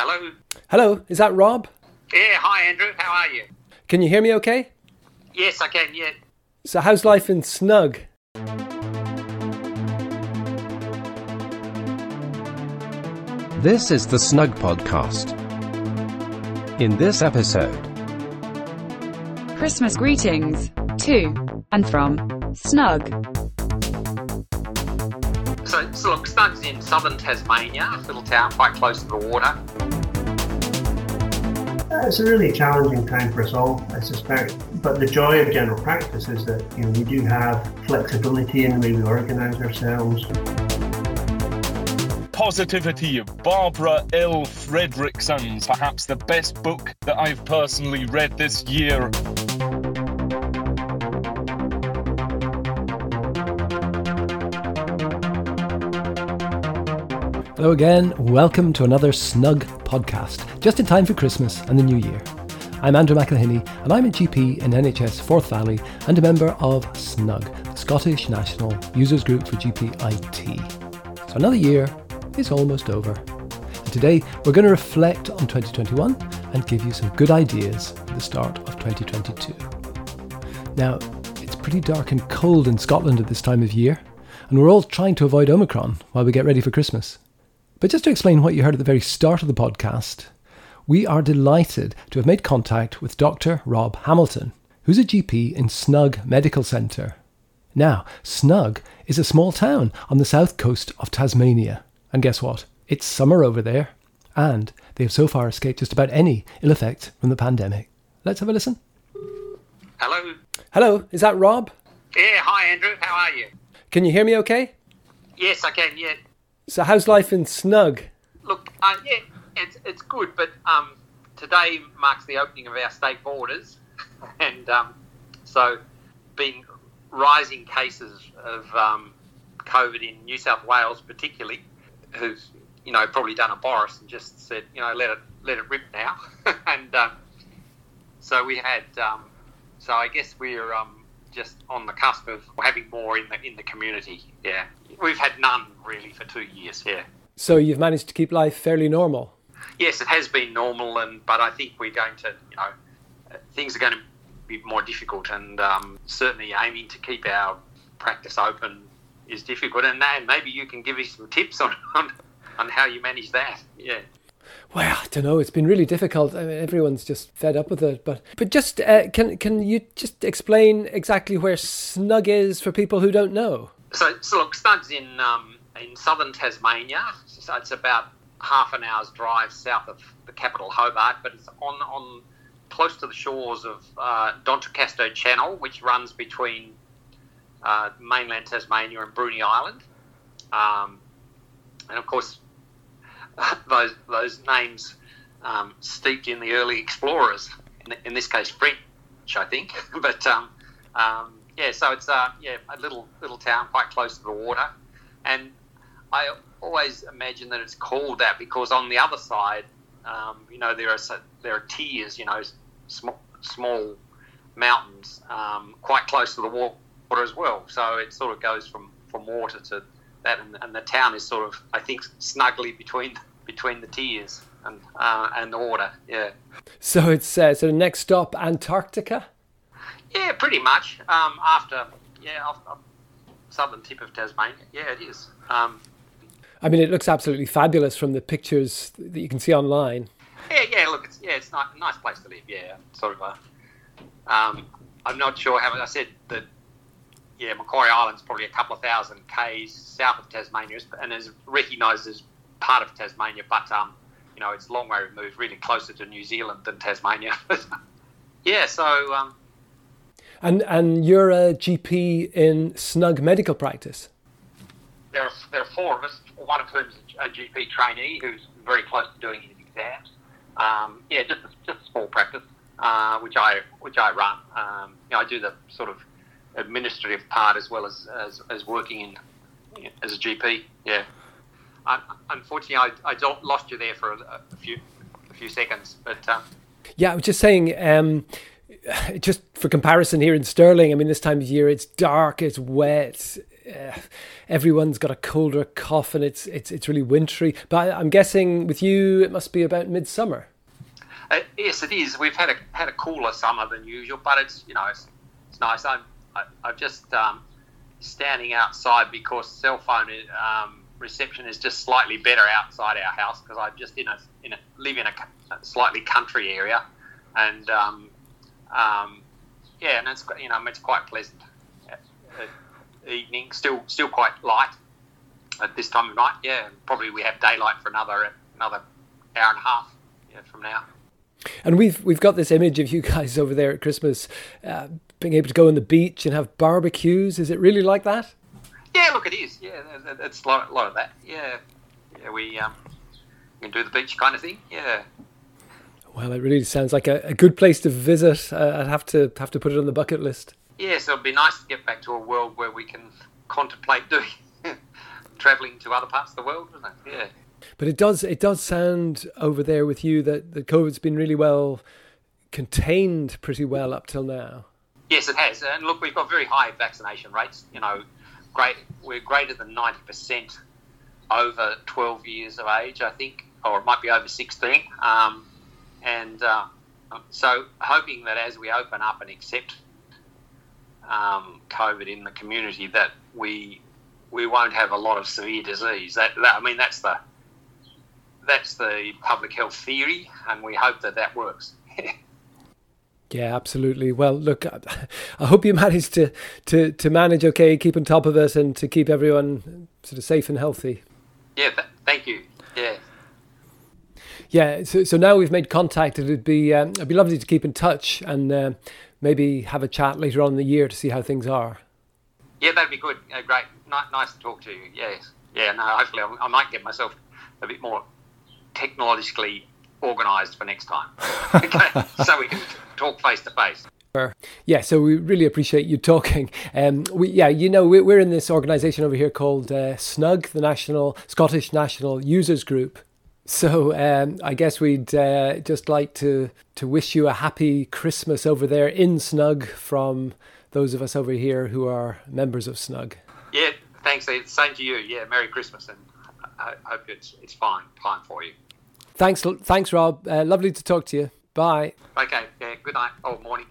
Hello. Hello, is that Rob? Yeah, hi Andrew. How are you? Can you hear me okay? Yes, I can. Yeah. So, how's life in Snug? This is the Snug Podcast. In this episode, Christmas greetings to and from Snug. So, so look, Snug's in southern Tasmania, a little town quite close to the water. Uh, It's a really challenging time for us all, I suspect. But the joy of general practice is that you know we do have flexibility in the way we organise ourselves. Positivity Barbara L. Fredrickson, perhaps the best book that I've personally read this year. Hello again, welcome to another Snug podcast, just in time for Christmas and the New Year. I'm Andrew McElhinney, and I'm a GP in NHS Forth Valley and a member of SNUG, the Scottish National Users Group for GP IT. So another year is almost over. And today we're going to reflect on 2021 and give you some good ideas for the start of 2022. Now, it's pretty dark and cold in Scotland at this time of year, and we're all trying to avoid Omicron while we get ready for Christmas. But just to explain what you heard at the very start of the podcast, we are delighted to have made contact with Dr. Rob Hamilton, who's a GP in Snug Medical Centre. Now, Snug is a small town on the south coast of Tasmania, and guess what? It's summer over there, and they have so far escaped just about any ill effect from the pandemic. Let's have a listen. Hello. Hello, is that Rob? Yeah, hi Andrew. How are you? Can you hear me okay? Yes, I can. Yeah. So, how's life in Snug? Look, uh, yeah, it's it's good, but um, today marks the opening of our state borders, and um, so been rising cases of um, COVID in New South Wales, particularly, who've you know probably done a Boris and just said you know let it let it rip now, and um, so we had um, so I guess we're um, just on the cusp of having more in the in the community. Yeah, we've had none really for two years. here. So, you've managed to keep life fairly normal? yes, it has been normal, and but I think we're going to, you know, things are going to be more difficult, and um, certainly aiming to keep our practice open is difficult. And, and maybe you can give us some tips on, on on how you manage that. Yeah. Well, I don't know. It's been really difficult. I mean, everyone's just fed up with it. But but just uh, can can you just explain exactly where Snug is for people who don't know? So, so look, Snug's in um, in southern Tasmania. So it's about half an hour's drive south of the capital Hobart, but it's on on close to the shores of uh, D'Entrecasteaux Channel, which runs between uh, mainland Tasmania and Bruny Island. Um, and of course, those those names um, steeped in the early explorers. In, in this case, French, I think. but um, um, yeah, so it's uh, yeah a little little town quite close to the water, and I always imagine that it's called that because on the other side, um, you know, there are so- there are tiers, you know, small small mountains um, quite close to the water as well. So it sort of goes from, from water to that, and, and the town is sort of I think snugly between between the tiers and uh, and the water. Yeah. So it's uh, so the next stop Antarctica. Yeah, pretty much. Um, after yeah, off, off southern tip of Tasmania. Yeah, it is. Um, I mean, it looks absolutely fabulous from the pictures that you can see online. yeah, yeah. Look, it's yeah, it's not, a nice place to live. Yeah, sort of. A, um, I'm not sure how I said that. Yeah, Macquarie Island's probably a couple of thousand k's south of Tasmania, and is recognised as part of Tasmania, but um, you know, it's a long way removed, really closer to New Zealand than Tasmania. yeah, so um, And and you're a GP in Snug Medical Practice. there are, there are four of us, one of whom is a GP trainee who's very close to doing his exams. Um, yeah, just a, just a small practice, uh, which I which I run. Um, you know, I do the sort of administrative part as well as as, as working in as a GP. Yeah. I, unfortunately, I, I lost you there for a, a few a few seconds, but um, Yeah, I was just saying. Um, just for comparison, here in Stirling, I mean, this time of year it's dark, it's wet, uh, everyone's got a cold or a cough and it's it's it's really wintry. But I'm guessing with you it must be about midsummer. Uh, yes, it is. We've had a had a cooler summer than usual, but it's you know it's, it's nice. I'm I, I'm just um, standing outside because cell phone um, reception is just slightly better outside our house because I'm just in a in a live in a, a slightly country area, and um, um, yeah, and it's you know it's quite pleasant. evening, still still quite light at this time of night. Yeah, probably we have daylight for another another hour and a half yeah, from now. And we've we've got this image of you guys over there at Christmas, uh, being able to go on the beach and have barbecues. Is it really like that? Yeah, look, it is. Yeah, it's a lot, a lot of that. Yeah, yeah, we um, can do the beach kind of thing. Yeah. Well, it really sounds like a, a good place to visit. Uh, I'd have to have to put it on the bucket list. Yes, it'd be nice to get back to a world where we can contemplate doing travelling to other parts of the world, isn't it? Yeah. But it does it does sound over there with you that the COVID's been really well contained pretty well up till now. Yes, it has. And look, we've got very high vaccination rates. You know, great. We're greater than ninety percent over twelve years of age, I think, or it might be over sixteen. Um, and uh, so, hoping that as we open up and accept um, COVID in the community, that we we won't have a lot of severe disease. That, that I mean, that's the that's the public health theory, and we hope that that works. Yeah, absolutely. Well, look, I hope you manage to, to, to manage okay, keep on top of it, and to keep everyone sort of safe and healthy. Yeah, th- thank you. Yeah. Yeah, so, so now we've made contact. It'd be um, it'd be lovely to keep in touch and uh, maybe have a chat later on in the year to see how things are. Yeah, that'd be good. Uh, great, N- nice to talk to you. Yes, yeah. No, hopefully I, I might get myself a bit more technologically organised for next time. okay, so we can talk face to face. Yeah, so we really appreciate you talking. Um, we, yeah, you know, we, we're in this organisation over here called uh, SNUG, the National Scottish National Users Group. So um, I guess we'd uh, just like to to wish you a happy Christmas over there in Snug from those of us over here who are members of Snug. Yeah, thanks. Same to you. Yeah, Merry Christmas, and I hope it's it's fine, fine for you. Thanks, thanks, Rob. Uh, lovely to talk to you. Bye. Okay. Yeah. Good night. Oh, morning.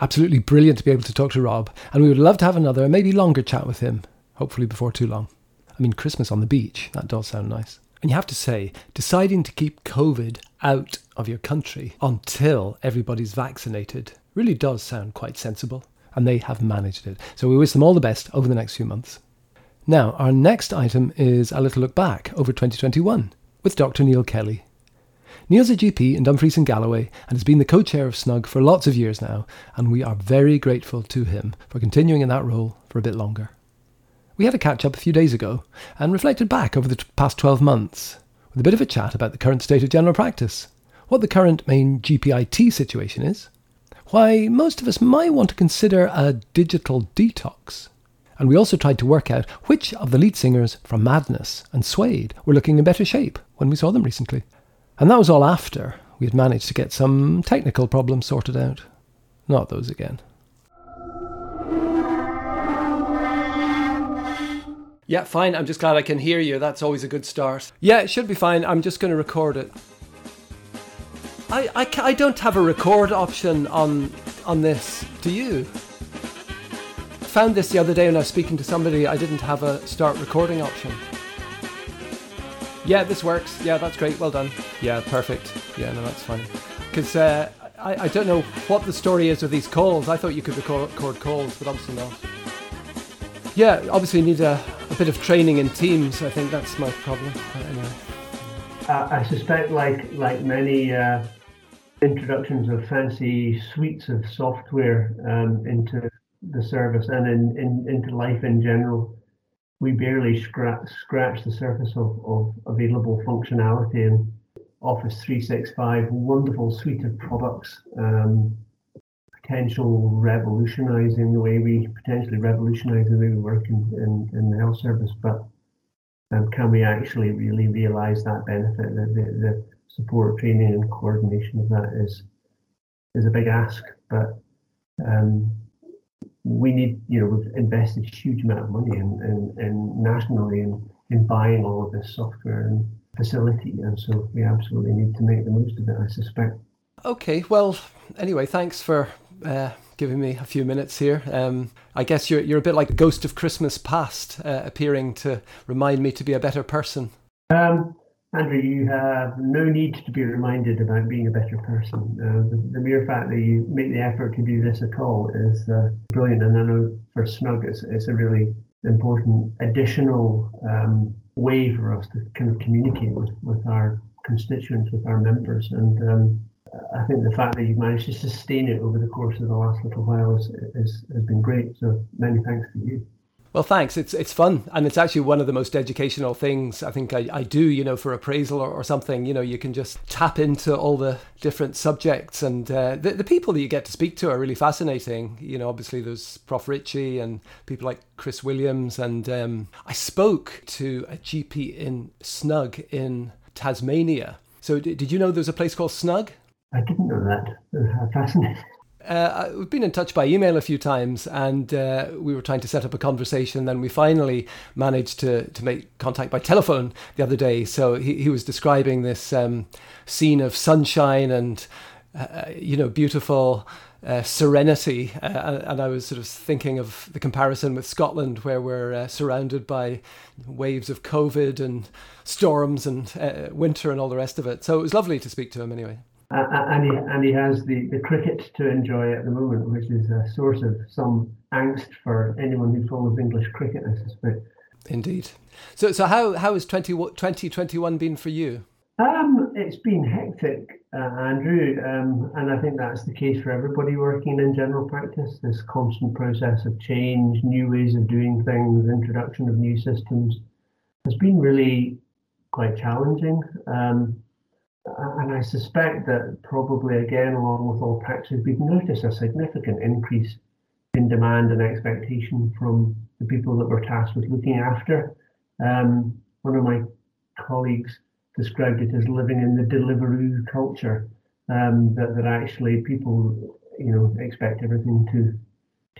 Absolutely brilliant to be able to talk to Rob, and we would love to have another, and maybe longer chat with him. Hopefully before too long. I mean, Christmas on the beach. That does sound nice. And you have to say, deciding to keep COVID out of your country until everybody's vaccinated really does sound quite sensible. And they have managed it. So we wish them all the best over the next few months. Now, our next item is a little look back over 2021 with Dr. Neil Kelly. Neil's a GP in Dumfries and Galloway and has been the co chair of SNUG for lots of years now, and we are very grateful to him for continuing in that role for a bit longer. We had a catch up a few days ago and reflected back over the t- past 12 months with a bit of a chat about the current state of general practice, what the current main GPIT situation is, why most of us might want to consider a digital detox and we also tried to work out which of the lead singers from Madness and Suede were looking in better shape when we saw them recently. And that was all after we had managed to get some technical problems sorted out. Not those again. Yeah, fine. I'm just glad I can hear you. That's always a good start. Yeah, it should be fine. I'm just going to record it. I, I, I don't have a record option on on this. Do you? found this the other day when I was speaking to somebody. I didn't have a start recording option. Yeah, this works. Yeah, that's great. Well done. Yeah, perfect. Yeah, no, that's fine. Because uh, I, I don't know what the story is with these calls. I thought you could record, record calls, but obviously not. Yeah, obviously need a, a bit of training in Teams. I think that's my problem. Anyway. Uh, I suspect, like like many uh, introductions of fancy suites of software um, into the service and in, in into life in general, we barely scratch scratch the surface of, of available functionality in Office 365. Wonderful suite of products, um, potential revolutionising the way we potentially revolutionise the way we work in, in, in the health service, but um, can we actually really realise that benefit? The, the, the support, training, and coordination of that is is a big ask, but um, we need, you know, we've invested a huge amount of money in, in, in nationally in, in buying all of this software and facility, and so we absolutely need to make the most of it. I suspect. Okay, well, anyway, thanks for uh, giving me a few minutes here. Um, I guess you're you're a bit like a ghost of Christmas past, uh, appearing to remind me to be a better person. Um, Andrew, you have no need to be reminded about being a better person. Uh, the, the, mere fact that you make the effort to do this at all is uh, brilliant, and I know for Snug, it's, it's a really important additional um, way for us to kind of communicate with, with our constituents, with our members, and um, I think the fact that you've managed to sustain it over the course of the last little while is, is, has been great. So many thanks to you. Well, thanks. It's it's fun, and it's actually one of the most educational things I think I, I do. You know, for appraisal or, or something, you know, you can just tap into all the different subjects, and uh, the the people that you get to speak to are really fascinating. You know, obviously there's Prof Ritchie and people like Chris Williams, and um, I spoke to a GP in Snug in Tasmania. So, did you know there's a place called Snug? I didn't know that. How Fascinating. Uh, we've been in touch by email a few times, and uh, we were trying to set up a conversation. Then we finally managed to to make contact by telephone the other day. So he, he was describing this um, scene of sunshine and uh, you know beautiful uh, serenity, uh, and I was sort of thinking of the comparison with Scotland, where we're uh, surrounded by waves of COVID and storms and winter and all the rest of it. So it was lovely to speak to him anyway and he and he has the, the cricket to enjoy at the moment, which is a source of some angst for anyone who follows English cricket, I suspect. Indeed. So so how how has 20, 2021 been for you? Um, it's been hectic, uh, Andrew, um, and I think that's the case for everybody working in general practice. This constant process of change, new ways of doing things, introduction of new systems, has been really quite challenging. Um, and I suspect that probably again, along with all taxes, we've noticed a significant increase in demand and expectation from the people that we're tasked with looking after. Um, one of my colleagues described it as living in the Deliveroo culture. Um, that that actually people, you know, expect everything to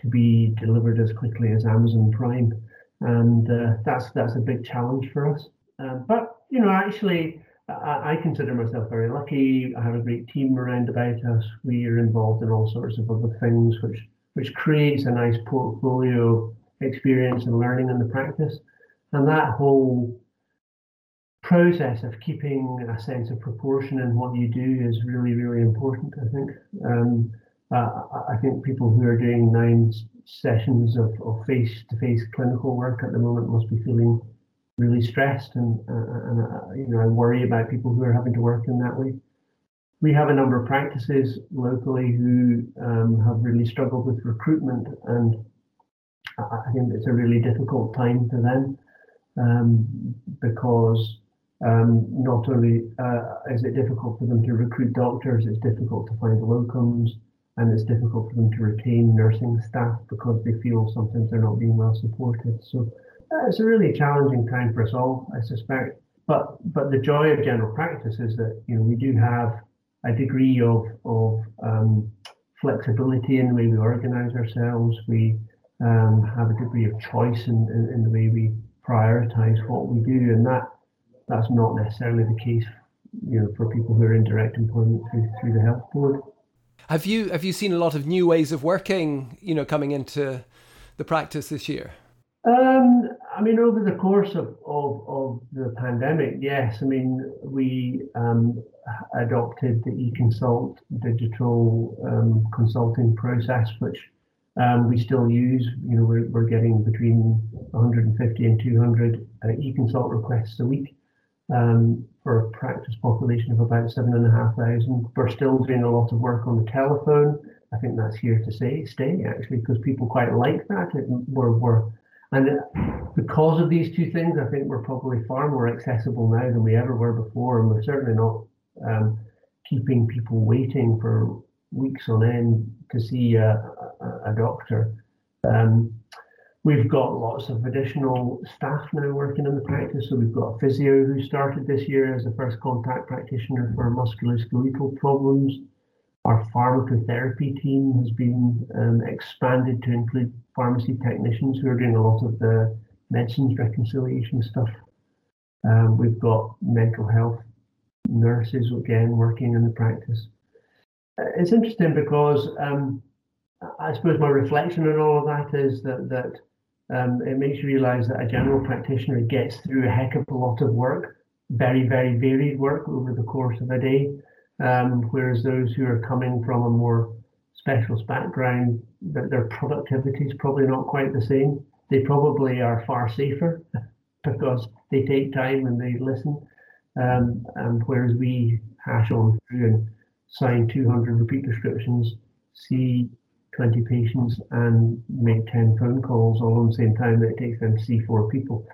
to be delivered as quickly as Amazon Prime, and uh, that's that's a big challenge for us. Uh, but you know, actually I, consider myself very lucky. I have a great team around about us. We are involved in all sorts of other things, which which creates a nice portfolio experience and learning in the practice. And that whole process of keeping a sense of proportion in what you do is really, really important. I think. Um, uh, I think people who are doing nine sessions of, of face-to-face clinical work at the moment must be feeling really stressed and, uh, and uh, you know I worry about people who are having to work in that way. We have a number of practices locally who um, have really struggled with recruitment, and I think it's a really difficult time for them um, because um, not only uh, is it difficult for them to recruit doctors, it's difficult to find locums, and it's difficult for them to retain nursing staff because they feel sometimes they're not being well supported. So it's a really challenging time for us all, I suspect. But but the joy of general practice is that you know we do have a degree of of um, flexibility in the way we organise ourselves. We um, have a degree of choice in, in, in, the way we prioritise what we do, and that that's not necessarily the case, you know, for people who are in direct employment through through the health board. Have you have you seen a lot of new ways of working, you know, coming into the practice this year? Um, I mean, over the course of, of, of the pandemic, yes. I mean, we um, adopted the eConsult digital um, consulting process, which um, we still use. You know, we're, we're getting between 150 and 200 uh, eConsult requests a week um, for a practice population of about seven and a half thousand. We're still doing a lot of work on the telephone. I think that's here to stay, stay actually, because people quite like that. It, we're, we're and because of these two things, I think we're probably far more accessible now than we ever were before. And we're certainly not um, keeping people waiting for weeks on end to see a, a, a doctor. Um, we've got lots of additional staff now working in the practice. So we've got a physio who started this year as the first contact practitioner for musculoskeletal problems. Our pharmacotherapy team has been um, expanded to include pharmacy technicians who are doing a lot of the medicines reconciliation stuff. Um, we've got mental health nurses again working in the practice. Uh, it's interesting because um, I suppose my reflection on all of that is that that um, it makes you realise that a general practitioner gets through a heck of a lot of work, very very varied work over the course of a day, um, whereas those who are coming from a more specialist background, that their productivity is probably not quite the same. They probably are far safer because they take time and they listen. Um, and whereas we hash on through and sign 200 repeat prescriptions, see 20 patients and make 10 phone calls all at the same time that it takes them to see four people.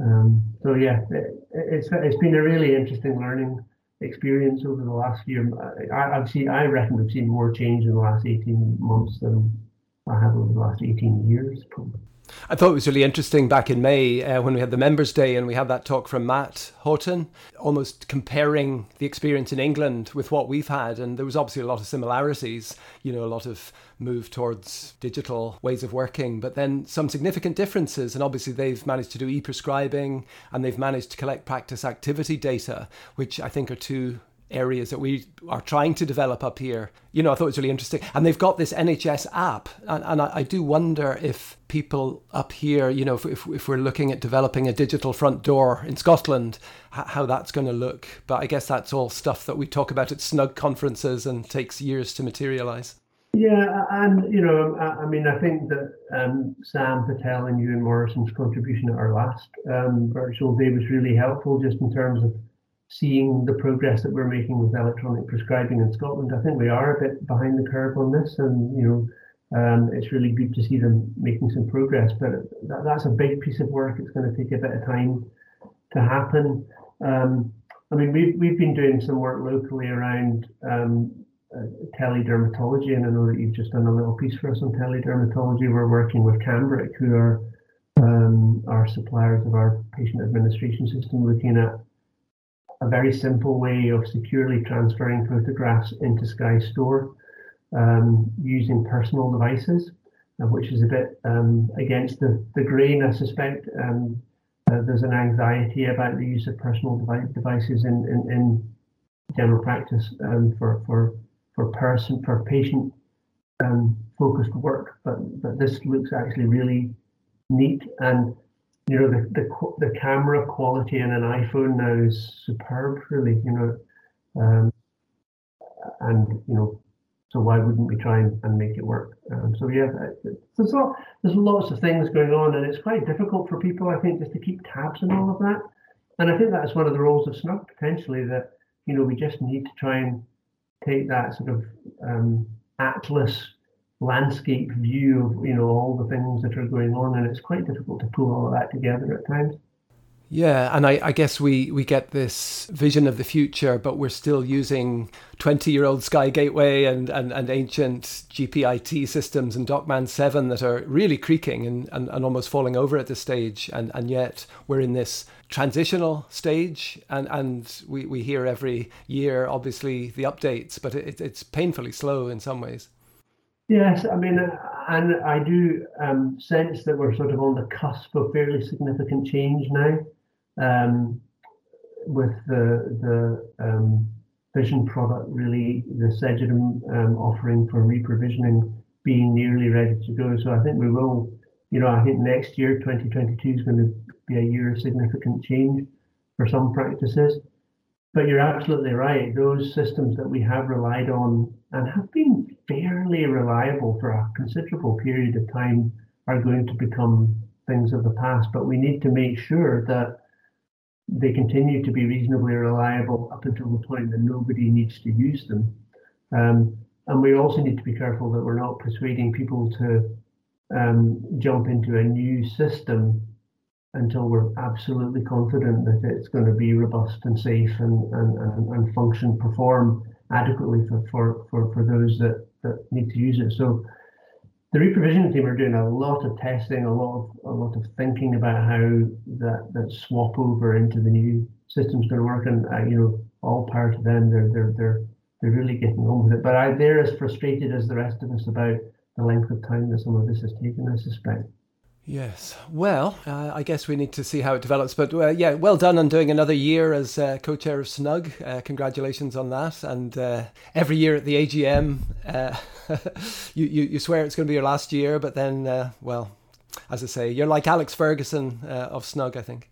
Um, so yeah, it, it's it's been a really interesting learning experience over the last year. I, have seen, I reckon, we've seen more change in the last 18 months than I have over the last 18 years, probably. I thought it was really interesting back in May uh, when we had the Members' Day and we had that talk from Matt Houghton, almost comparing the experience in England with what we've had. And there was obviously a lot of similarities, you know, a lot of move towards digital ways of working, but then some significant differences. And obviously, they've managed to do e prescribing and they've managed to collect practice activity data, which I think are two areas that we are trying to develop up here. You know, I thought it was really interesting. And they've got this NHS app. And, and I, I, do wonder if people up here, you know, if, if, if, we're looking at developing a digital front door in Scotland, how that's going to look. But I guess that's all stuff that we talk about at snug conferences and takes years to materialize. Yeah, and you know, I, I mean, I think that um, Sam Patel and Ewan Morrison's contribution at our last um, virtual day was really helpful, just in terms of seeing the progress that we're making with electronic prescribing in Scotland. I think we are a bit behind the curve on this, and you know, um, it's really good to see them making some progress. But that, that's a big piece of work. It's going to take a bit of time to happen. Um, I mean, we've we've been doing some work locally around um, uh, teledermatology, and I know that you've just done a little piece for us on teledermatology. We're working with Cambric, who are um, our suppliers of our patient administration system, looking at a very simple way of securely transferring photographs into SCI Store um, using personal devices, uh, which is a bit um, against the, the grain, I suspect. Um, uh, there's an anxiety about the use of personal device, devices in, in, in, general practice um, for, for, for person, for patient um, focused work. But, but this looks actually really neat and you know the, the the camera quality in an iPhone now is superb, really. You know, um, and you know, so why wouldn't we try and, and make it work? Um, so yeah, there's lot, there's lots of things going on, and it's quite difficult for people, I think, just to keep tabs on all of that. And I think that's one of the roles of Snug potentially that you know we just need to try and take that sort of um, atlas landscape view of you know all the things that are going on, and it's quite difficult to pull all of that together at times. Yeah, and I, I, guess we, we get this vision of the future, but we're still using 20 year old SCI Gateway and, and, and ancient GPIT systems and DocMan 7 that are really creaking and, and, and almost falling over at this stage. And, and yet we're in this transitional stage, and, and we, we hear every year, obviously, the updates, but it, it's painfully slow in some ways. Yes, I mean, and I do um, sense that we're sort of on the cusp of fairly significant change now, um, with the the um, vision product really the Cegedim um, offering for reprovisioning being nearly ready to go. So I think we will, you know, I think next year, 2022 is going to be a year of significant change for some practices. But you're absolutely right. Those systems that we have relied on and have been fairly reliable for a considerable period of time are going to become things of the past. But we need to make sure that they continue to be reasonably reliable up until the point that nobody needs to use them. Um, and we also need to be careful that we're not persuading people to um, jump into a new system until we're absolutely confident that it's going to be robust and safe and, and, and, and function, perform adequately for, for, for, for those that, that need to use it. So the reprovision team are doing a lot of testing, a lot of a lot of thinking about how that, that swap over into the new system's going to work, and uh, you know, all power to them. They're they're they're they're really getting on with it. But I, they're as frustrated as the rest of us about the length of time that some of this has taken. I suspect. Yes. Well, uh, I guess we need to see how it develops. But uh, yeah, well done on doing another year as uh, co chair of SNUG. Uh, congratulations on that. And uh, every year at the AGM, uh, you, you, you, swear it's going to be your last year, but then, well, as I say, you're like Alex Ferguson of SNUG, I think.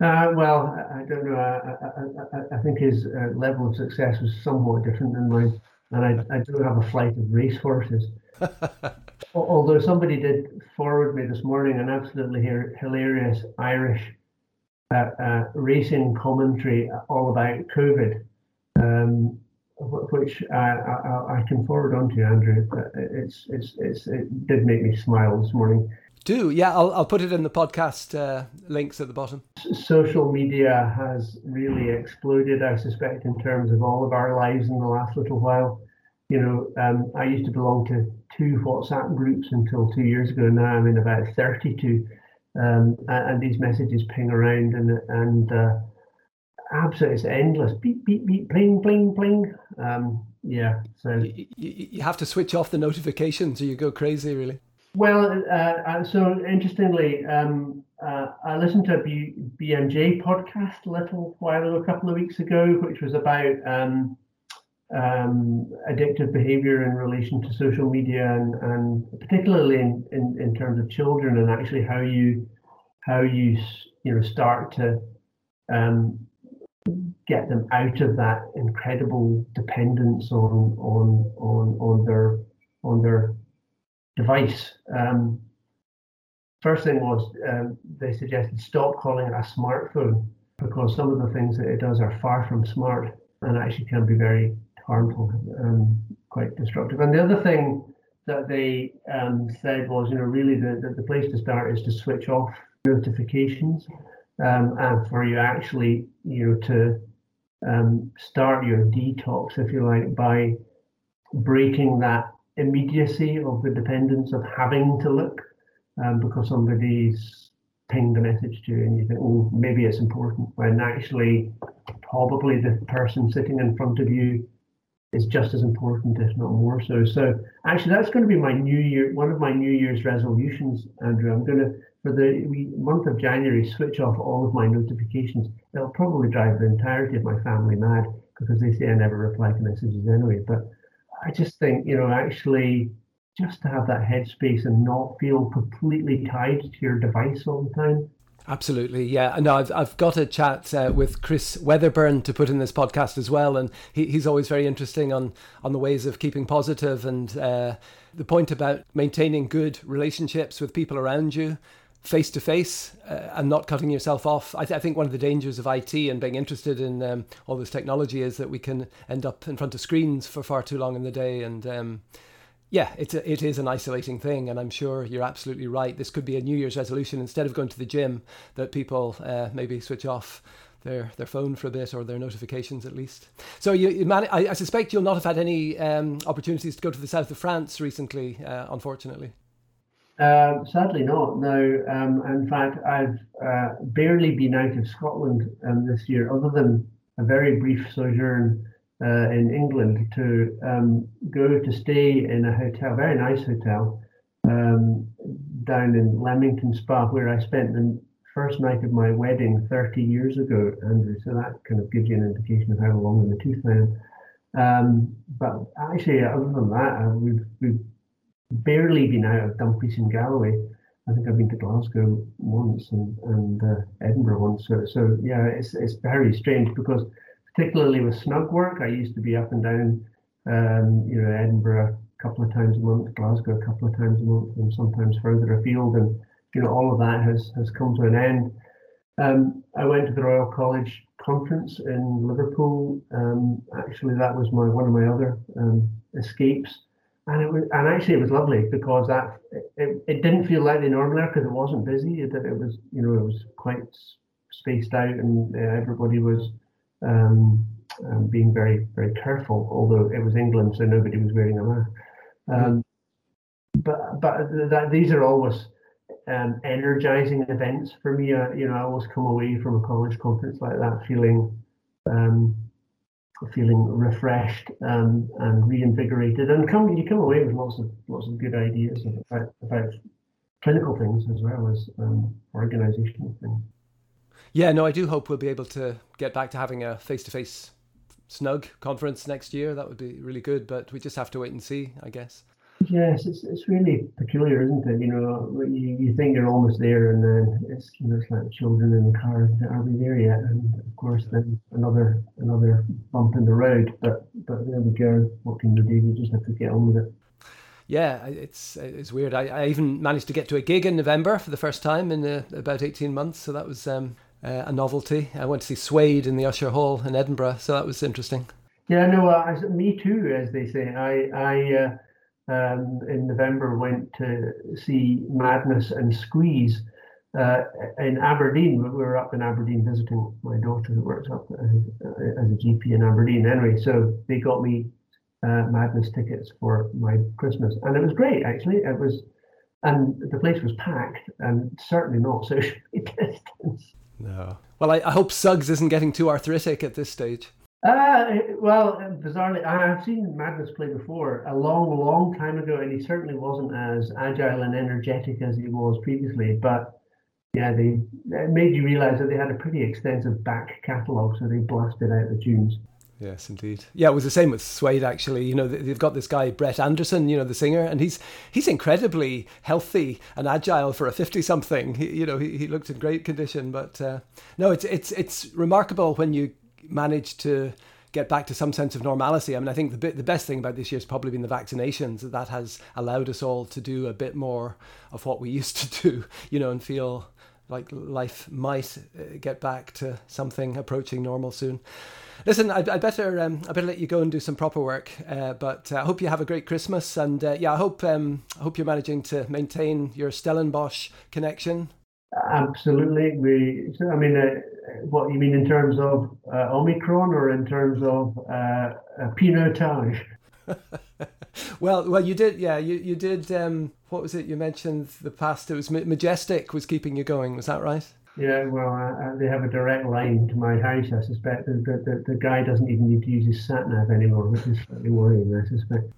well, I don't know. I, I, I think his level of success was somewhat different than mine. And I, I do have a flight of racehorses. Although somebody did forward me this morning an absolutely hilarious Irish uh, uh, racing commentary all about COVID, um, which I, I, I, can forward on to you, Andrew. It's, it's, it's, it did make me smile this morning. Do yeah, I'll I'll put it in the podcast uh, links at the bottom. Social media has really exploded, I suspect, in terms of all of our lives in the last little while you know, um, I used to belong to two WhatsApp groups until two years ago. Now I'm in about 32, um, and, and, these messages ping around, and and uh, absolutely it's endless. Beep beep beep, pling pling pling. Um, yeah, so you, you, have to switch off the notifications, or you go crazy, really. Well, uh, uh so interestingly, um, uh, I listened to a B- BMJ podcast a little while ago, a couple of weeks ago, which was about um, um, addictive behavior in relation to social media and, and particularly in, in, in terms of children and actually how you how you you know start to um, get them out of that incredible dependence on on on on their on their device. Um, first thing was um, they suggested stop calling it a smartphone because some of the things that it does are far from smart and actually can be very harmful and quite destructive. And the other thing that they um, said was, you know, really the, the, the, place to start is to switch off notifications um, and for you actually, you know, to um, start your detox, if you like, by breaking that immediacy of the dependence of having to look um, because somebody's pinged a message to you and you think, oh, maybe it's important, when actually probably the person sitting in front of you is just as important, if not more so. So actually, that's going to be my New Year, one of my New Year's resolutions, Andrew. I'm going to, for the month of January, switch off all of my notifications. It'll probably drive the entirety of my family mad because they say I never reply to messages anyway. But I just think, you know, actually, just to have that headspace and not feel completely tied to your device all the time Absolutely, yeah. No, I've I've got a chat uh, with Chris Weatherburn to put in this podcast as well, and he, he's always very interesting on on the ways of keeping positive and uh, the point about maintaining good relationships with people around you, face to face, and not cutting yourself off. I, th- I, think one of the dangers of IT and being interested in um, all this technology is that we can end up in front of screens for far too long in the day, and um, yeah, it's a, it is an isolating thing, and I'm sure you're absolutely right. This could be a New Year's resolution instead of going to the gym that people uh, maybe switch off their their phone for a bit or their notifications at least. So you, you man- I, I, suspect you'll not have had any um, opportunities to go to the south of France recently, uh, unfortunately. Uh, sadly not. No, um, in fact, I've uh, barely been out of Scotland um, this year, other than a very brief sojourn uh, in England to um, go to stay in a hotel, very nice hotel, um, down in Leamington Spa, where I spent the first night of my wedding 30 years ago, Andrew. So that kind of gives you an indication of how long in the tooth I am. Um, but actually, other than that, uh, we've, we've barely been out of Dumfries and Galloway. I think I've been to Glasgow once and, and uh, Edinburgh once. So, so yeah, it's, it's very strange because particularly with snug work. I used to be up and down, um, you know, Edinburgh a couple of times a month, Glasgow a couple of times a month, and sometimes further afield. And you know, all of that has has come to an end. Um, I went to the Royal College conference in Liverpool. Um, actually, that was my one of my other um, escapes, and it was and actually it was lovely because that it, it didn't feel like the normal because it wasn't busy. It, it was you know it was quite spaced out and uh, everybody was um, um, being very, very careful, although it was England, so nobody was wearing a mask. Um, but but that, these are always um, energizing events for me. Uh, you know, I always come away from a college conference like that feeling um, feeling refreshed um, and reinvigorated, and come you come away with lots of lots of good ideas about, about clinical things as well as um, organizational things. Yeah, no, I do hope we'll be able to get back to having a face to face snug conference next year. That would be really good, but we just have to wait and see, I guess. Yes, it's it's really peculiar, isn't it? You know, you, you think you're almost there, and then it's you know it's like children in the car. Are we there yet? And of course, then another another bump in the road. But but there we go. What can you do? You just have to get on with it. Yeah, it's it's weird. I, I even managed to get to a gig in November for the first time in uh, about eighteen months, so that was um, uh, a novelty. I went to see Suede in the Usher Hall in Edinburgh, so that was interesting. Yeah, no, uh, me too, as they say. I I. Uh, um, in November went to see Madness and Squeeze uh, in Aberdeen. We were up in Aberdeen visiting my daughter who works up as, as a GP in Aberdeen. Anyway, so they got me uh, Madness tickets for my Christmas, and it was great actually. It was, and the place was packed, and certainly not socially distance. No. Well, I, I hope Suggs isn't getting too arthritic at this stage. Uh, well, bizarrely, I've seen Madness play before a long, long time ago, and he certainly wasn't as agile and energetic as he was previously. But yeah, they made you realise that they had a pretty extensive back catalogue, so they blasted out the tunes. Yes, indeed. Yeah, it was the same with Suede. Actually, you know, they've got this guy Brett Anderson, you know, the singer, and he's he's incredibly healthy and agile for a fifty-something. You know, he, he looked in great condition. But uh, no, it's it's it's remarkable when you manage to get back to some sense of normality. I mean, I think the bit, the best thing about this year has probably been the vaccinations. That that has allowed us all to do a bit more of what we used to do, you know, and feel like life might uh, get back to something approaching normal soon. Listen, I, I better um, I better let you go and do some proper work. Uh, but uh, I hope you have a great Christmas, and uh, yeah, I hope um, I hope you're managing to maintain your Stellenbosch connection. Absolutely, we. I mean, uh, what you mean in terms of uh, Omicron or in terms of uh, pinotage? well, well, you did, yeah, you you did. Um, what was it you mentioned? The past. It was Majestic was keeping you going. Was that right? Yeah, well, uh, they have a direct line to my house. I suspect the, the, the guy doesn't even need to use his sat nav anymore, which is slightly worrying. I suspect.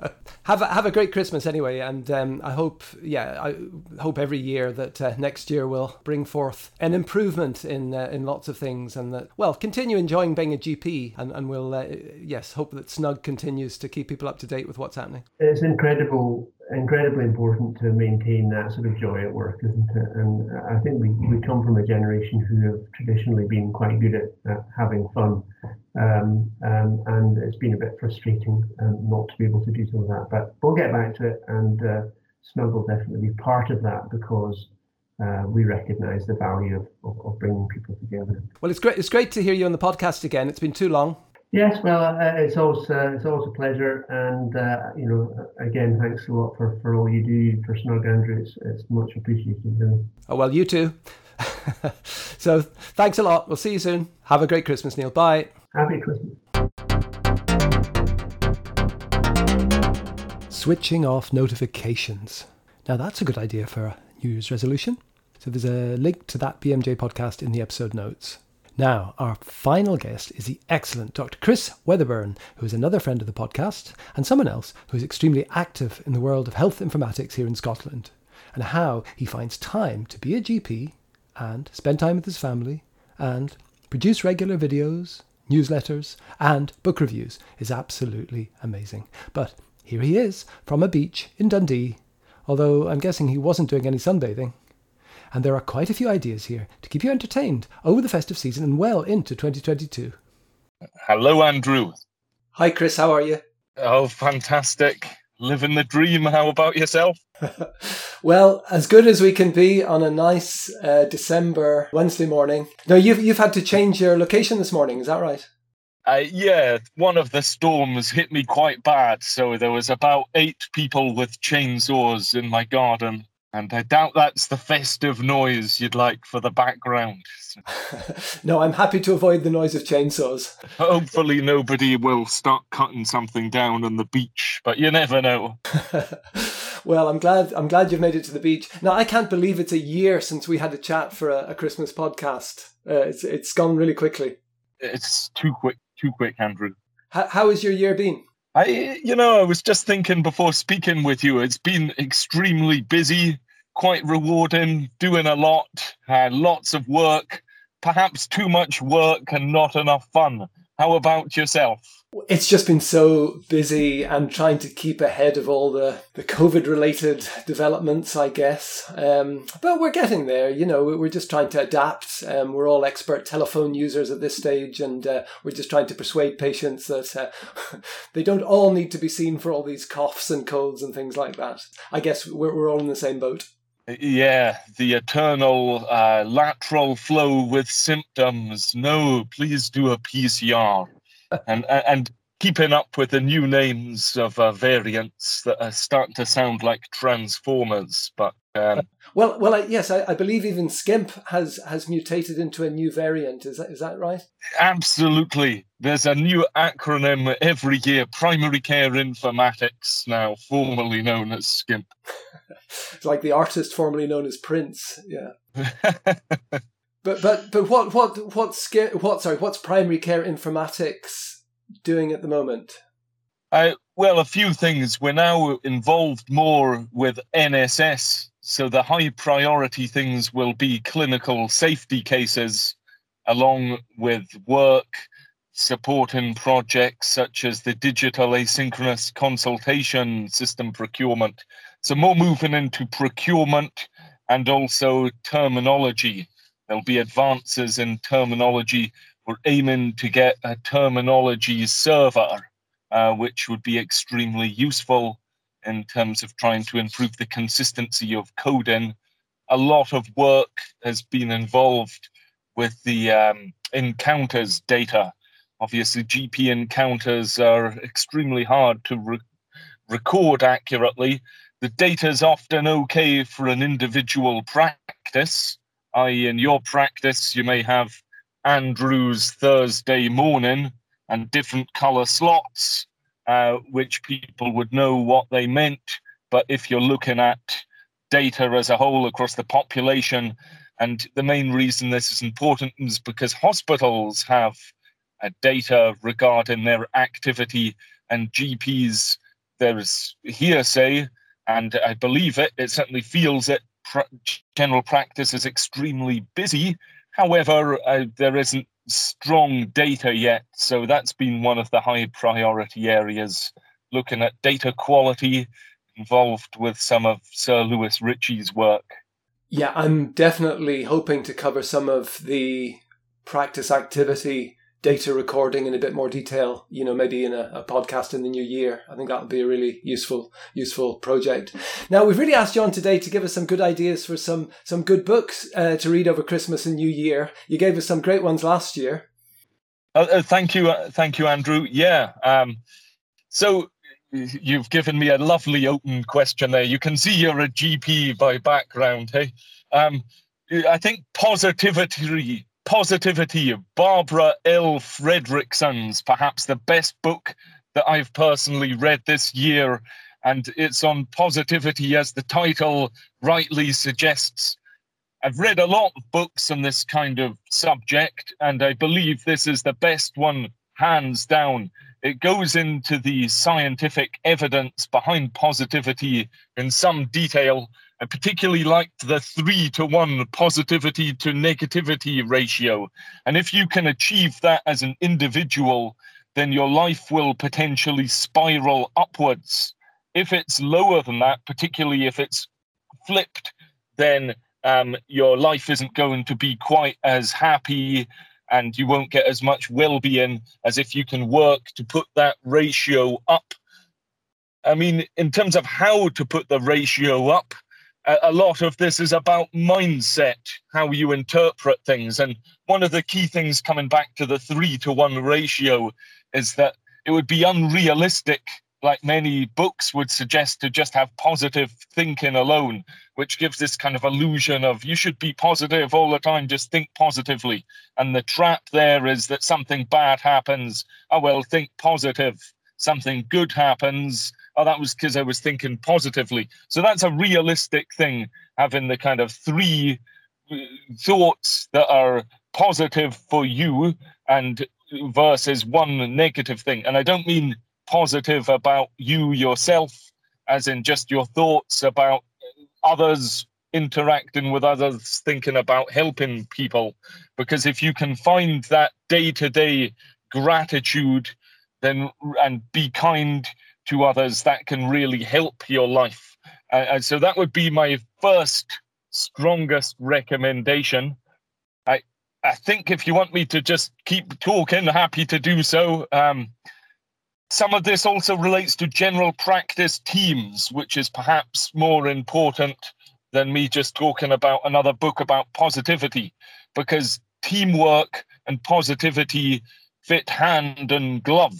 have a, have a great Christmas anyway, and um, I hope yeah I hope every year that uh, next year will bring forth an improvement in uh, in lots of things, and that well continue enjoying being a GP, and and we'll uh, yes hope that Snug continues to keep people up to date with what's happening. It's incredible incredibly important to maintain that sort of joy at work, isn't it? And I think we, we come from a generation who have traditionally been quite good at, at having fun. Um, um, and it's been a bit frustrating um, not to be able to do some of that. But we'll get back to it, and uh, will definitely be part of that because uh, we recognise the value of, of, of, bringing people together. Well, it's great. It's great to hear you on the podcast again. It's been too long. Yes, well, uh, it's always uh, it's always a pleasure, and uh, you know, again, thanks a lot for, for all you do for Snug Andrew. It's, it's much appreciated. Really. Oh well, you too. so thanks a lot. We'll see you soon. Have a great Christmas, Neil. Bye. Happy Christmas. Switching off notifications. Now that's a good idea for a New Year's resolution. So there's a link to that BMJ podcast in the episode notes. Now, our final guest is the excellent Dr. Chris Weatherburn, who is another friend of the podcast and someone else who is extremely active in the world of health informatics here in Scotland, and how he finds time to be a GP and spend time with his family and produce regular videos, newsletters, and book reviews is absolutely amazing. But here he is from a beach in Dundee, although I'm guessing he wasn't doing any sunbathing and there are quite a few ideas here to keep you entertained over the festive season and well into 2022. Hello, Andrew. Hi, Chris. How are you? Oh, fantastic. Living the dream. How about yourself? well, as good as we can be on a nice uh, December Wednesday morning. No, you've you've had to change your location this morning. Is that right? Uh, yeah, one of the storms hit me quite bad, so there was about eight people with chainsaws in my garden. And I doubt that's the festive noise you'd like for the background. no, I'm happy to avoid the noise of chainsaws. Hopefully, nobody will start cutting something down on the beach, but you never know. well, I'm glad. I'm glad you've made it to the beach. Now, I can't believe it's a year since we had a chat for a, a Christmas podcast. Uh, it's it's gone really quickly. It's too quick too quick, Andrew. How, how has your year been? I, you know, I was just thinking before speaking with you, it's been extremely busy, quite rewarding, doing a lot, uh, lots of work, perhaps too much work and not enough fun. How about yourself? It's just been so busy and trying to keep ahead of all the, the COVID related developments, I guess. Um, but we're getting there, you know, we're just trying to adapt. Um, we're all expert telephone users at this stage, and uh, we're just trying to persuade patients that uh, they don't all need to be seen for all these coughs and colds and things like that. I guess we're, we're all in the same boat. Yeah, the eternal uh, lateral flow with symptoms. No, please do a PCR and and keeping up with the new names of uh, variants that are starting to sound like transformers. But um, well, well, I, yes, I, I, believe even SCIMP has has mutated into a new variant. Is that is that right? Absolutely. There's a new acronym every year: Primary Care Informatics, now formerly known as SCIMP. It's like the artist formerly known as Prince. Yeah. But but but what what what's what sorry what's primary care informatics doing at the moment? Uh, well, a few things. We're now involved more with NSS, so the high priority things will be clinical safety cases, along with work supporting projects such as the digital asynchronous consultation system procurement. So more moving into procurement and also terminology There'll be advances in terminology. We're aiming to get a terminology server, uh, which would be extremely useful in terms of trying to improve the consistency of coding. A lot of work has been involved with the um, encounters data. Obviously, GP encounters are extremely hard to re- record accurately. The data is often okay for an individual practice, i.e., in your practice, you may have Andrew's Thursday morning and different color slots, uh, which people would know what they meant. But if you're looking at data as a whole across the population, and the main reason this is important is because hospitals have uh, data regarding their activity, and GPs, there's hearsay, and I believe it, it certainly feels it general practice is extremely busy. However, uh, there isn't strong data yet, so that's been one of the high priority areas. Looking at data quality involved with some of Sir Lewis Ritchie's work. Yeah, I'm definitely hoping to cover some of the practice activity data recording in a bit more detail, you know, maybe in a, a podcast in the new year. I think that would be a really useful, useful project. Now, we've really asked John today to give us some good ideas for some, some good books uh, to read over Christmas and New Year. You gave us some great ones last year. Uh, uh, thank you. Uh, thank you, Andrew. Yeah. Um, so you've given me a lovely open question there. You can see you're a GP by background. Hey, um, I think positivity Positivity, Barbara L. Fredrickson's perhaps the best book that I've personally read this year. And it's on positivity, as the title rightly suggests. I've read a lot of books on this kind of subject, and I believe this is the best one, hands down. It goes into the scientific evidence behind positivity in some detail I particularly liked the three to one positivity to negativity ratio. And if you can achieve that as an individual, then your life will potentially spiral upwards. If it's lower than that, particularly if it's flipped, then um, your life isn't going to be quite as happy and you won't get as much well being as if you can work to put that ratio up. I mean, in terms of how to put the ratio up, a lot of this is about mindset, how you interpret things. And one of the key things coming back to the three to one ratio is that it would be unrealistic, like many books would suggest, to just have positive thinking alone, which gives this kind of illusion of you should be positive all the time, just think positively. And the trap there is that something bad happens. Oh, well, think positive. Something good happens oh, that was because I was thinking positively. So that's a realistic thing, having the kind of three uh, thoughts that are positive for you and versus one negative thing. And I don't mean positive about you yourself, as in just your thoughts about others interacting with others, thinking about helping people. Because if you can find that day to day gratitude, then and be kind to others, that can really help your life. Uh, and so that would be my first strongest recommendation. I I think if you want me to just keep talking, happy to do so. Um, some of this also relates to general practice teams, which is perhaps more important than me just talking about another book about positivity, because teamwork and positivity fit hand and glove.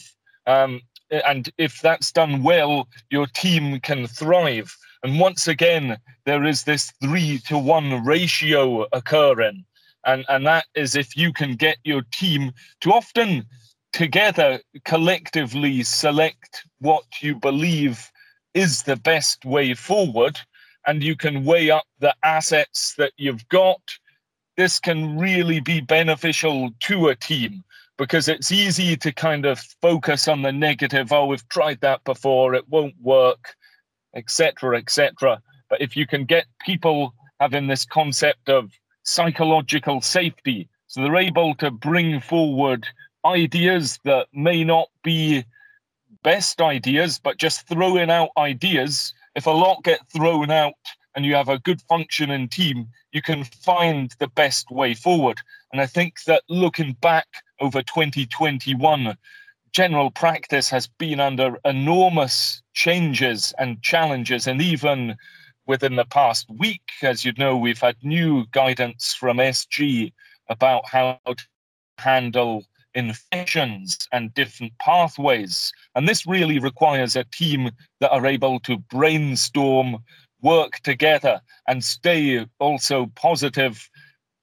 Um, and if that's done well, your team can thrive. And once again, there is this three to one ratio occurring. And, and that is if you can get your team to often together collectively select what you believe is the best way forward, and you can weigh up the assets that you've got. This can really be beneficial to a team because it's easy to kind of focus on the negative. Oh, we've tried that before, it won't work etc., etc. But if you can get people having this concept of psychological safety, so they're able to bring forward ideas that may not be best ideas, but just throwing out ideas. If a lot get thrown out and you have a good functioning team, you can find the best way forward. And I think that looking back over 2021, general practice has been under enormous changes and challenges. And even within the past week, as you know, we've had new guidance from SG about how to handle infections and different pathways. And this really requires a team that are able to brainstorm, work together, and stay also positive,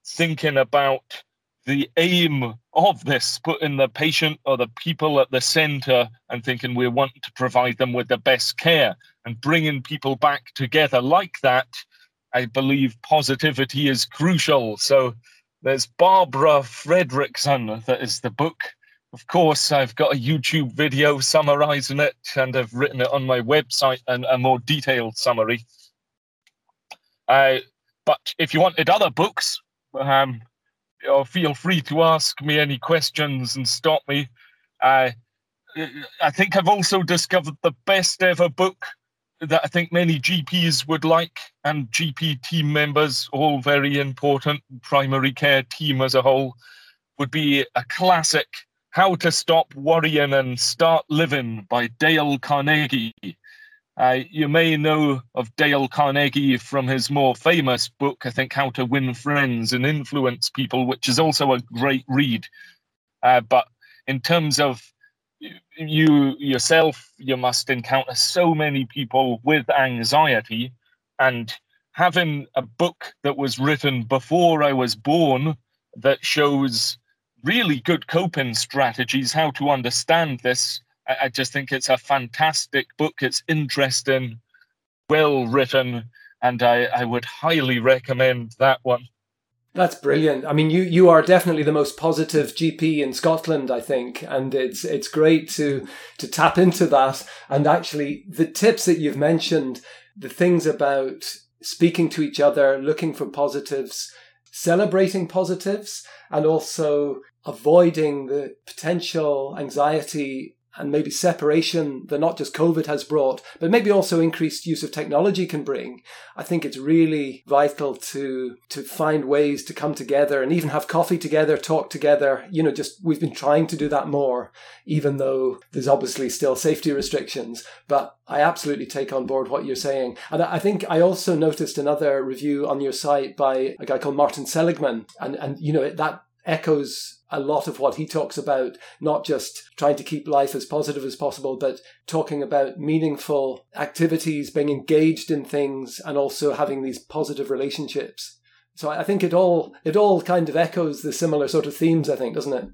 thinking about the aim of this, putting the patient or the people at the center and thinking we want to provide them with the best care and bringing people back together like that, I believe positivity is crucial. So there's Barbara Fredrickson, that is the book. Of course, I've got a YouTube video summarizing it, and I've written it on my website and a more detailed summary. Uh, but if you wanted other books, um, feel free to ask me any questions and stop me. I, I think I've also discovered the best ever book that I think many GPs would like, and GP team members, all very important, primary care team as a whole, would be a classic How to Stop Worrying and Start Living by Dale Carnegie. Uh, you may know of Dale Carnegie from his more famous book, I think, How to Win Friends and Influence People, which is also a great read. Uh, but in terms of you yourself, you must encounter so many people with anxiety. And having a book that was written before I was born that shows really good coping strategies, how to understand this I, I just think it's a fantastic book. It's interesting, well written, and I, I would highly recommend that one. That's brilliant. I mean, you you are definitely the most positive GP in Scotland, I think, and it's it's great to to tap into that. And actually, the tips that you've mentioned, the things about speaking to each other, looking for positives, celebrating positives, and also avoiding the potential anxiety and maybe separation that not just COVID has brought, but maybe also increased use of technology can bring. I think it's really vital to to find ways to come together and even have coffee together, talk together. You know, just we've been trying to do that more, even though there's obviously still safety restrictions. But I absolutely take on board what you're saying. And I think I also noticed another review on your site by a guy called Martin Seligman. And and you know, that echoes a lot of what he talks about, not just trying to keep life as positive as possible, but talking about meaningful activities, being engaged in things, and also having these positive relationships. So I think it all it all kind of echoes the similar sort of themes, I think, doesn't it?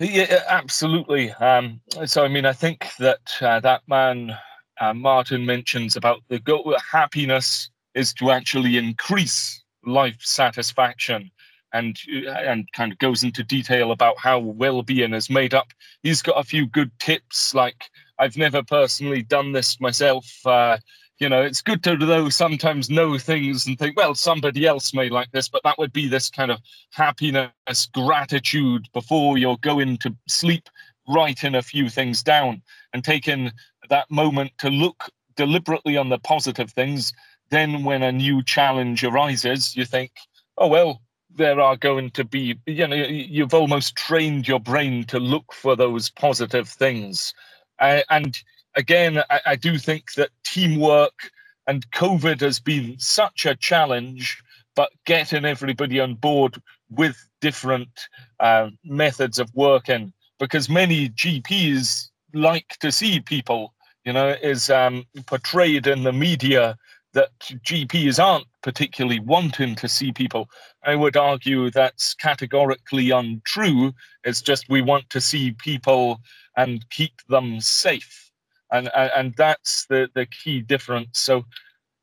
Yeah, absolutely. Um, so I mean, I think that uh, that man uh, Martin mentions about the goal happiness is to actually increase life satisfaction and and kind of goes into detail about how well-being is made up. He's got a few good tips, like I've never personally done this myself. Uh, you know, it's good to though sometimes know things and think, well, somebody else may like this, but that would be this kind of happiness, gratitude before you're going to sleep, writing a few things down and taking that moment to look deliberately on the positive things. Then, when a new challenge arises, you think, oh, well, there are going to be, you know, you've almost trained your brain to look for those positive things. Uh, and again, I, I do think that teamwork and COVID has been such a challenge, but getting everybody on board with different uh, methods of working, because many GPs like to see people, you know, is um, portrayed in the media that GPs aren't particularly wanting to see people. I would argue that's categorically untrue. It's just we want to see people and keep them safe. And, and that's the, the key difference. So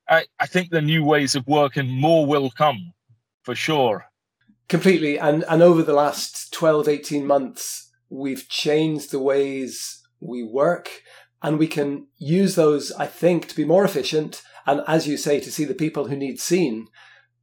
I, I think the new ways of working, more will come for sure. Completely. And, and over the last 12, 18 months, we've changed the ways we work and we can use those, I think, to be more efficient and as you say, to see the people who need seen,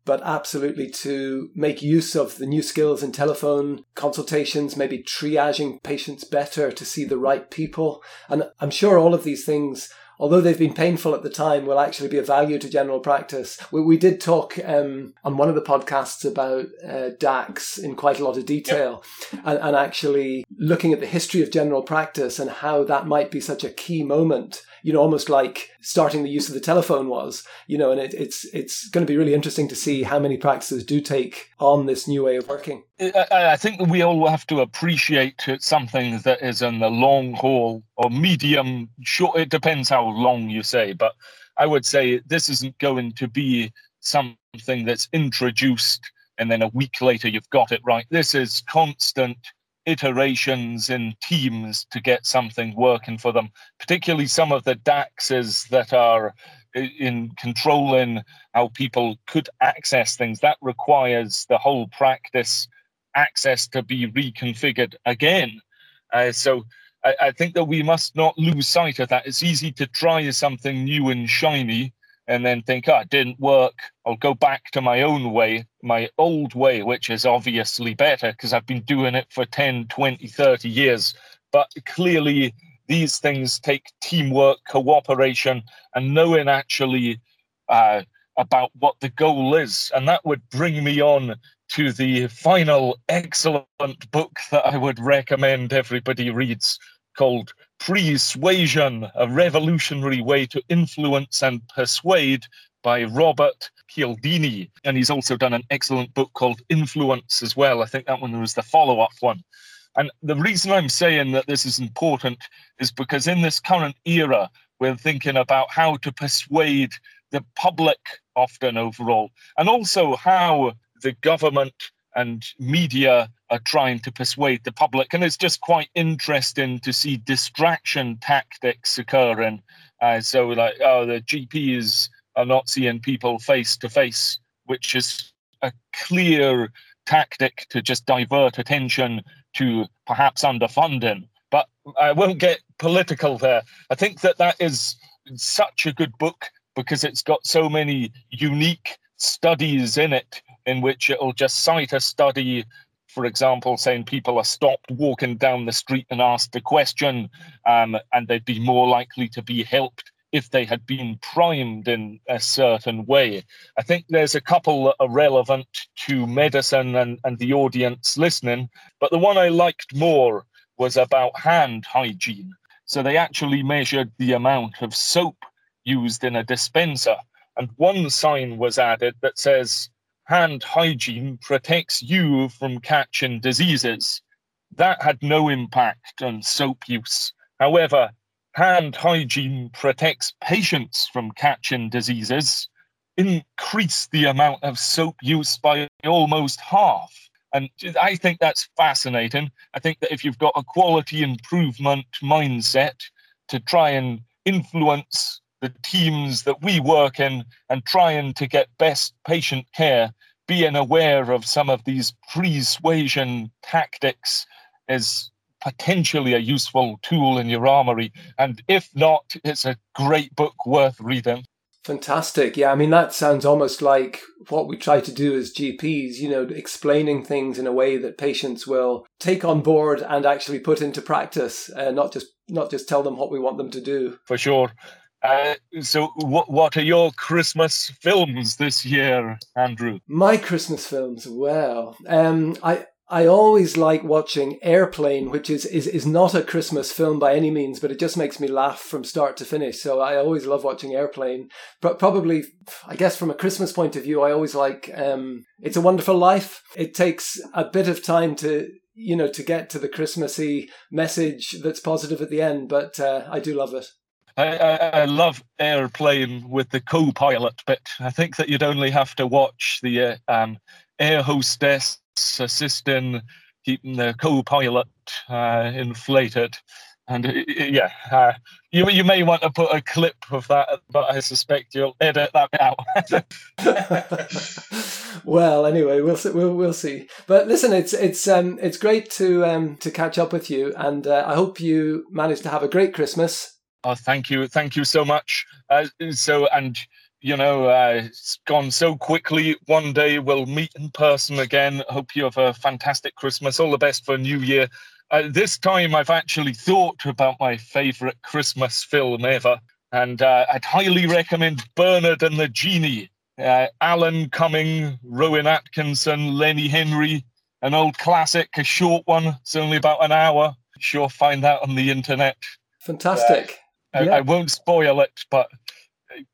but absolutely to make use of the new skills in telephone consultations, maybe triaging patients better to see the right people. And I'm sure all of these things although they've been painful at the time, will actually be of value to general practice. We, we did talk um, on one of the podcasts about uh, DACS in quite a lot of detail yep. and, and actually looking at the history of general practice and how that might be such a key moment you know, almost like starting the use of the telephone was, you know, and it, it's it's going to be really interesting to see how many practices do take on this new way of working. I, think we all have to appreciate something that is in the long haul or medium short. It depends how long you say, but I would say this isn't going to be something that's introduced and then a week later you've got it right. This is constant iterations in teams to get something working for them, particularly some of the DACSs that are in controlling how people could access things. That requires the whole practice access to be reconfigured again. Uh, so I, I think that we must not lose sight of that. It's easy to try something new and shiny and then think, oh, it didn't work. I'll go back to my own way, my old way, which is obviously better because I've been doing it for 10, 20, 30 years. But clearly, these things take teamwork, cooperation, and knowing actually uh, about what the goal is. And that would bring me on to the final excellent book that I would recommend everybody reads called Pre-Suasion, a revolutionary way to influence and persuade by Robert Cialdini. And he's also done an excellent book called Influence as well. I think that one was the follow up one. And the reason I'm saying that this is important is because in this current era, we're thinking about how to persuade the public often overall, and also how the government and media are trying to persuade the public. And it's just quite interesting to see distraction tactics occurring. Uh, so, like, oh, the GPs are not seeing people face to face, which is a clear tactic to just divert attention to perhaps underfunding. But I won't get political there. I think that that is such a good book because it's got so many unique studies in it in which it'll just cite a study for example, saying people are stopped walking down the street and asked a question, um, and they'd be more likely to be helped if they had been primed in a certain way. I think there's a couple that are relevant to medicine and, and the audience listening, but the one I liked more was about hand hygiene. So they actually measured the amount of soap used in a dispenser. And one sign was added that says, hand hygiene protects you from catching diseases. That had no impact on soap use. However, hand hygiene protects patients from catching diseases, increase the amount of soap use by almost half. And I think that's fascinating. I think that if you've got a quality improvement mindset to try and influence the teams that we work in and trying to get best patient care, being aware of some of these persuasion tactics is potentially a useful tool in your armory. And if not, it's a great book worth reading. Fantastic. Yeah, I mean, that sounds almost like what we try to do as GPs, you know, explaining things in a way that patients will take on board and actually put into practice, uh, not just not just tell them what we want them to do. For sure. Uh, so, what what are your Christmas films this year, Andrew? My Christmas films, well, um, I I always like watching Airplane, which is, is is not a Christmas film by any means, but it just makes me laugh from start to finish. So I always love watching Airplane. But probably, I guess, from a Christmas point of view, I always like um, It's a Wonderful Life. It takes a bit of time to you know to get to the Christmassy message that's positive at the end, but uh, I do love it. I, I, I, love airplane with the co-pilot bit. I think that you'd only have to watch the uh, um, air hostess assisting keeping the co-pilot uh, inflated. And uh, yeah, uh, you you may want to put a clip of that, but I suspect you'll edit that out. well, anyway, we'll see, we'll we'll see. But listen, it's it's um it's great to um to catch up with you, and uh, I hope you manage to have a great Christmas. Oh, thank you, thank you so much. Uh, so, and you know, uh, it's gone so quickly. One day we'll meet in person again. Hope you have a fantastic Christmas. All the best for New Year. Uh, this time I've actually thought about my favorite Christmas film ever, and uh, I'd highly recommend Bernard and the Genie. Uh, Alan Cumming, Rowan Atkinson, Lenny Henry, an old classic, a short one. It's only about an hour. Sure, find that on the internet. Fantastic. I, yeah. I won't spoil it, but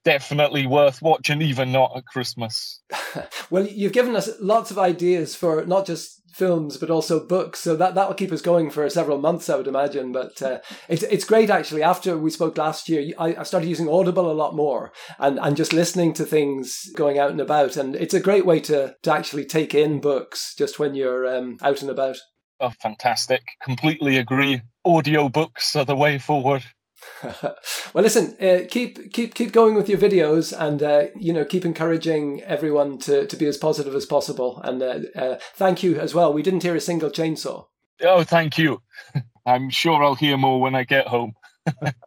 definitely worth watching, even not at Christmas. well, you've given us lots of ideas for not just films but also books, so that that will keep us going for several months, I would imagine. But uh, it's it's great actually. After we spoke last year, I, I started using Audible a lot more and and just listening to things going out and about, and it's a great way to to actually take in books just when you're um, out and about. Oh, fantastic! Completely agree. Audio books are the way forward. well, listen, uh, keep keep keep going with your videos, and uh, you know keep encouraging everyone to, to be as positive as possible. And uh, uh thank you as well. We didn't hear a single chainsaw. Oh, thank you. I'm sure I'll hear more when I get home.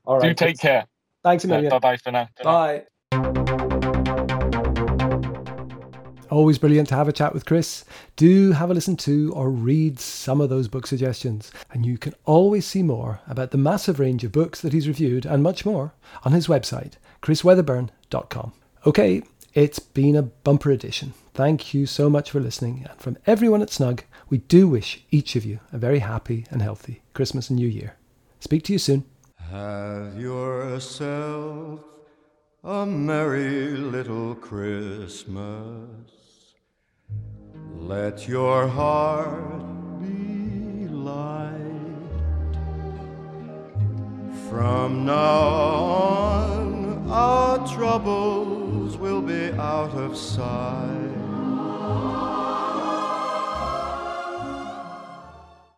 All right. Do take care. Thanks a million. bye bye for now. Bye. Always brilliant to have a chat with Chris. Do have a listen to or read some of those book suggestions. And you can always see more about the massive range of books that he's reviewed and much more on his website, chrisweatherburn.com. Okay, it's been a bumper edition. Thank you so much for listening. And from everyone at Snug, we do wish each of you a very happy and healthy Christmas and New Year. Speak to you soon. Have yourself a merry little Christmas. Let your heart be light. From now on, our troubles will be out of sight.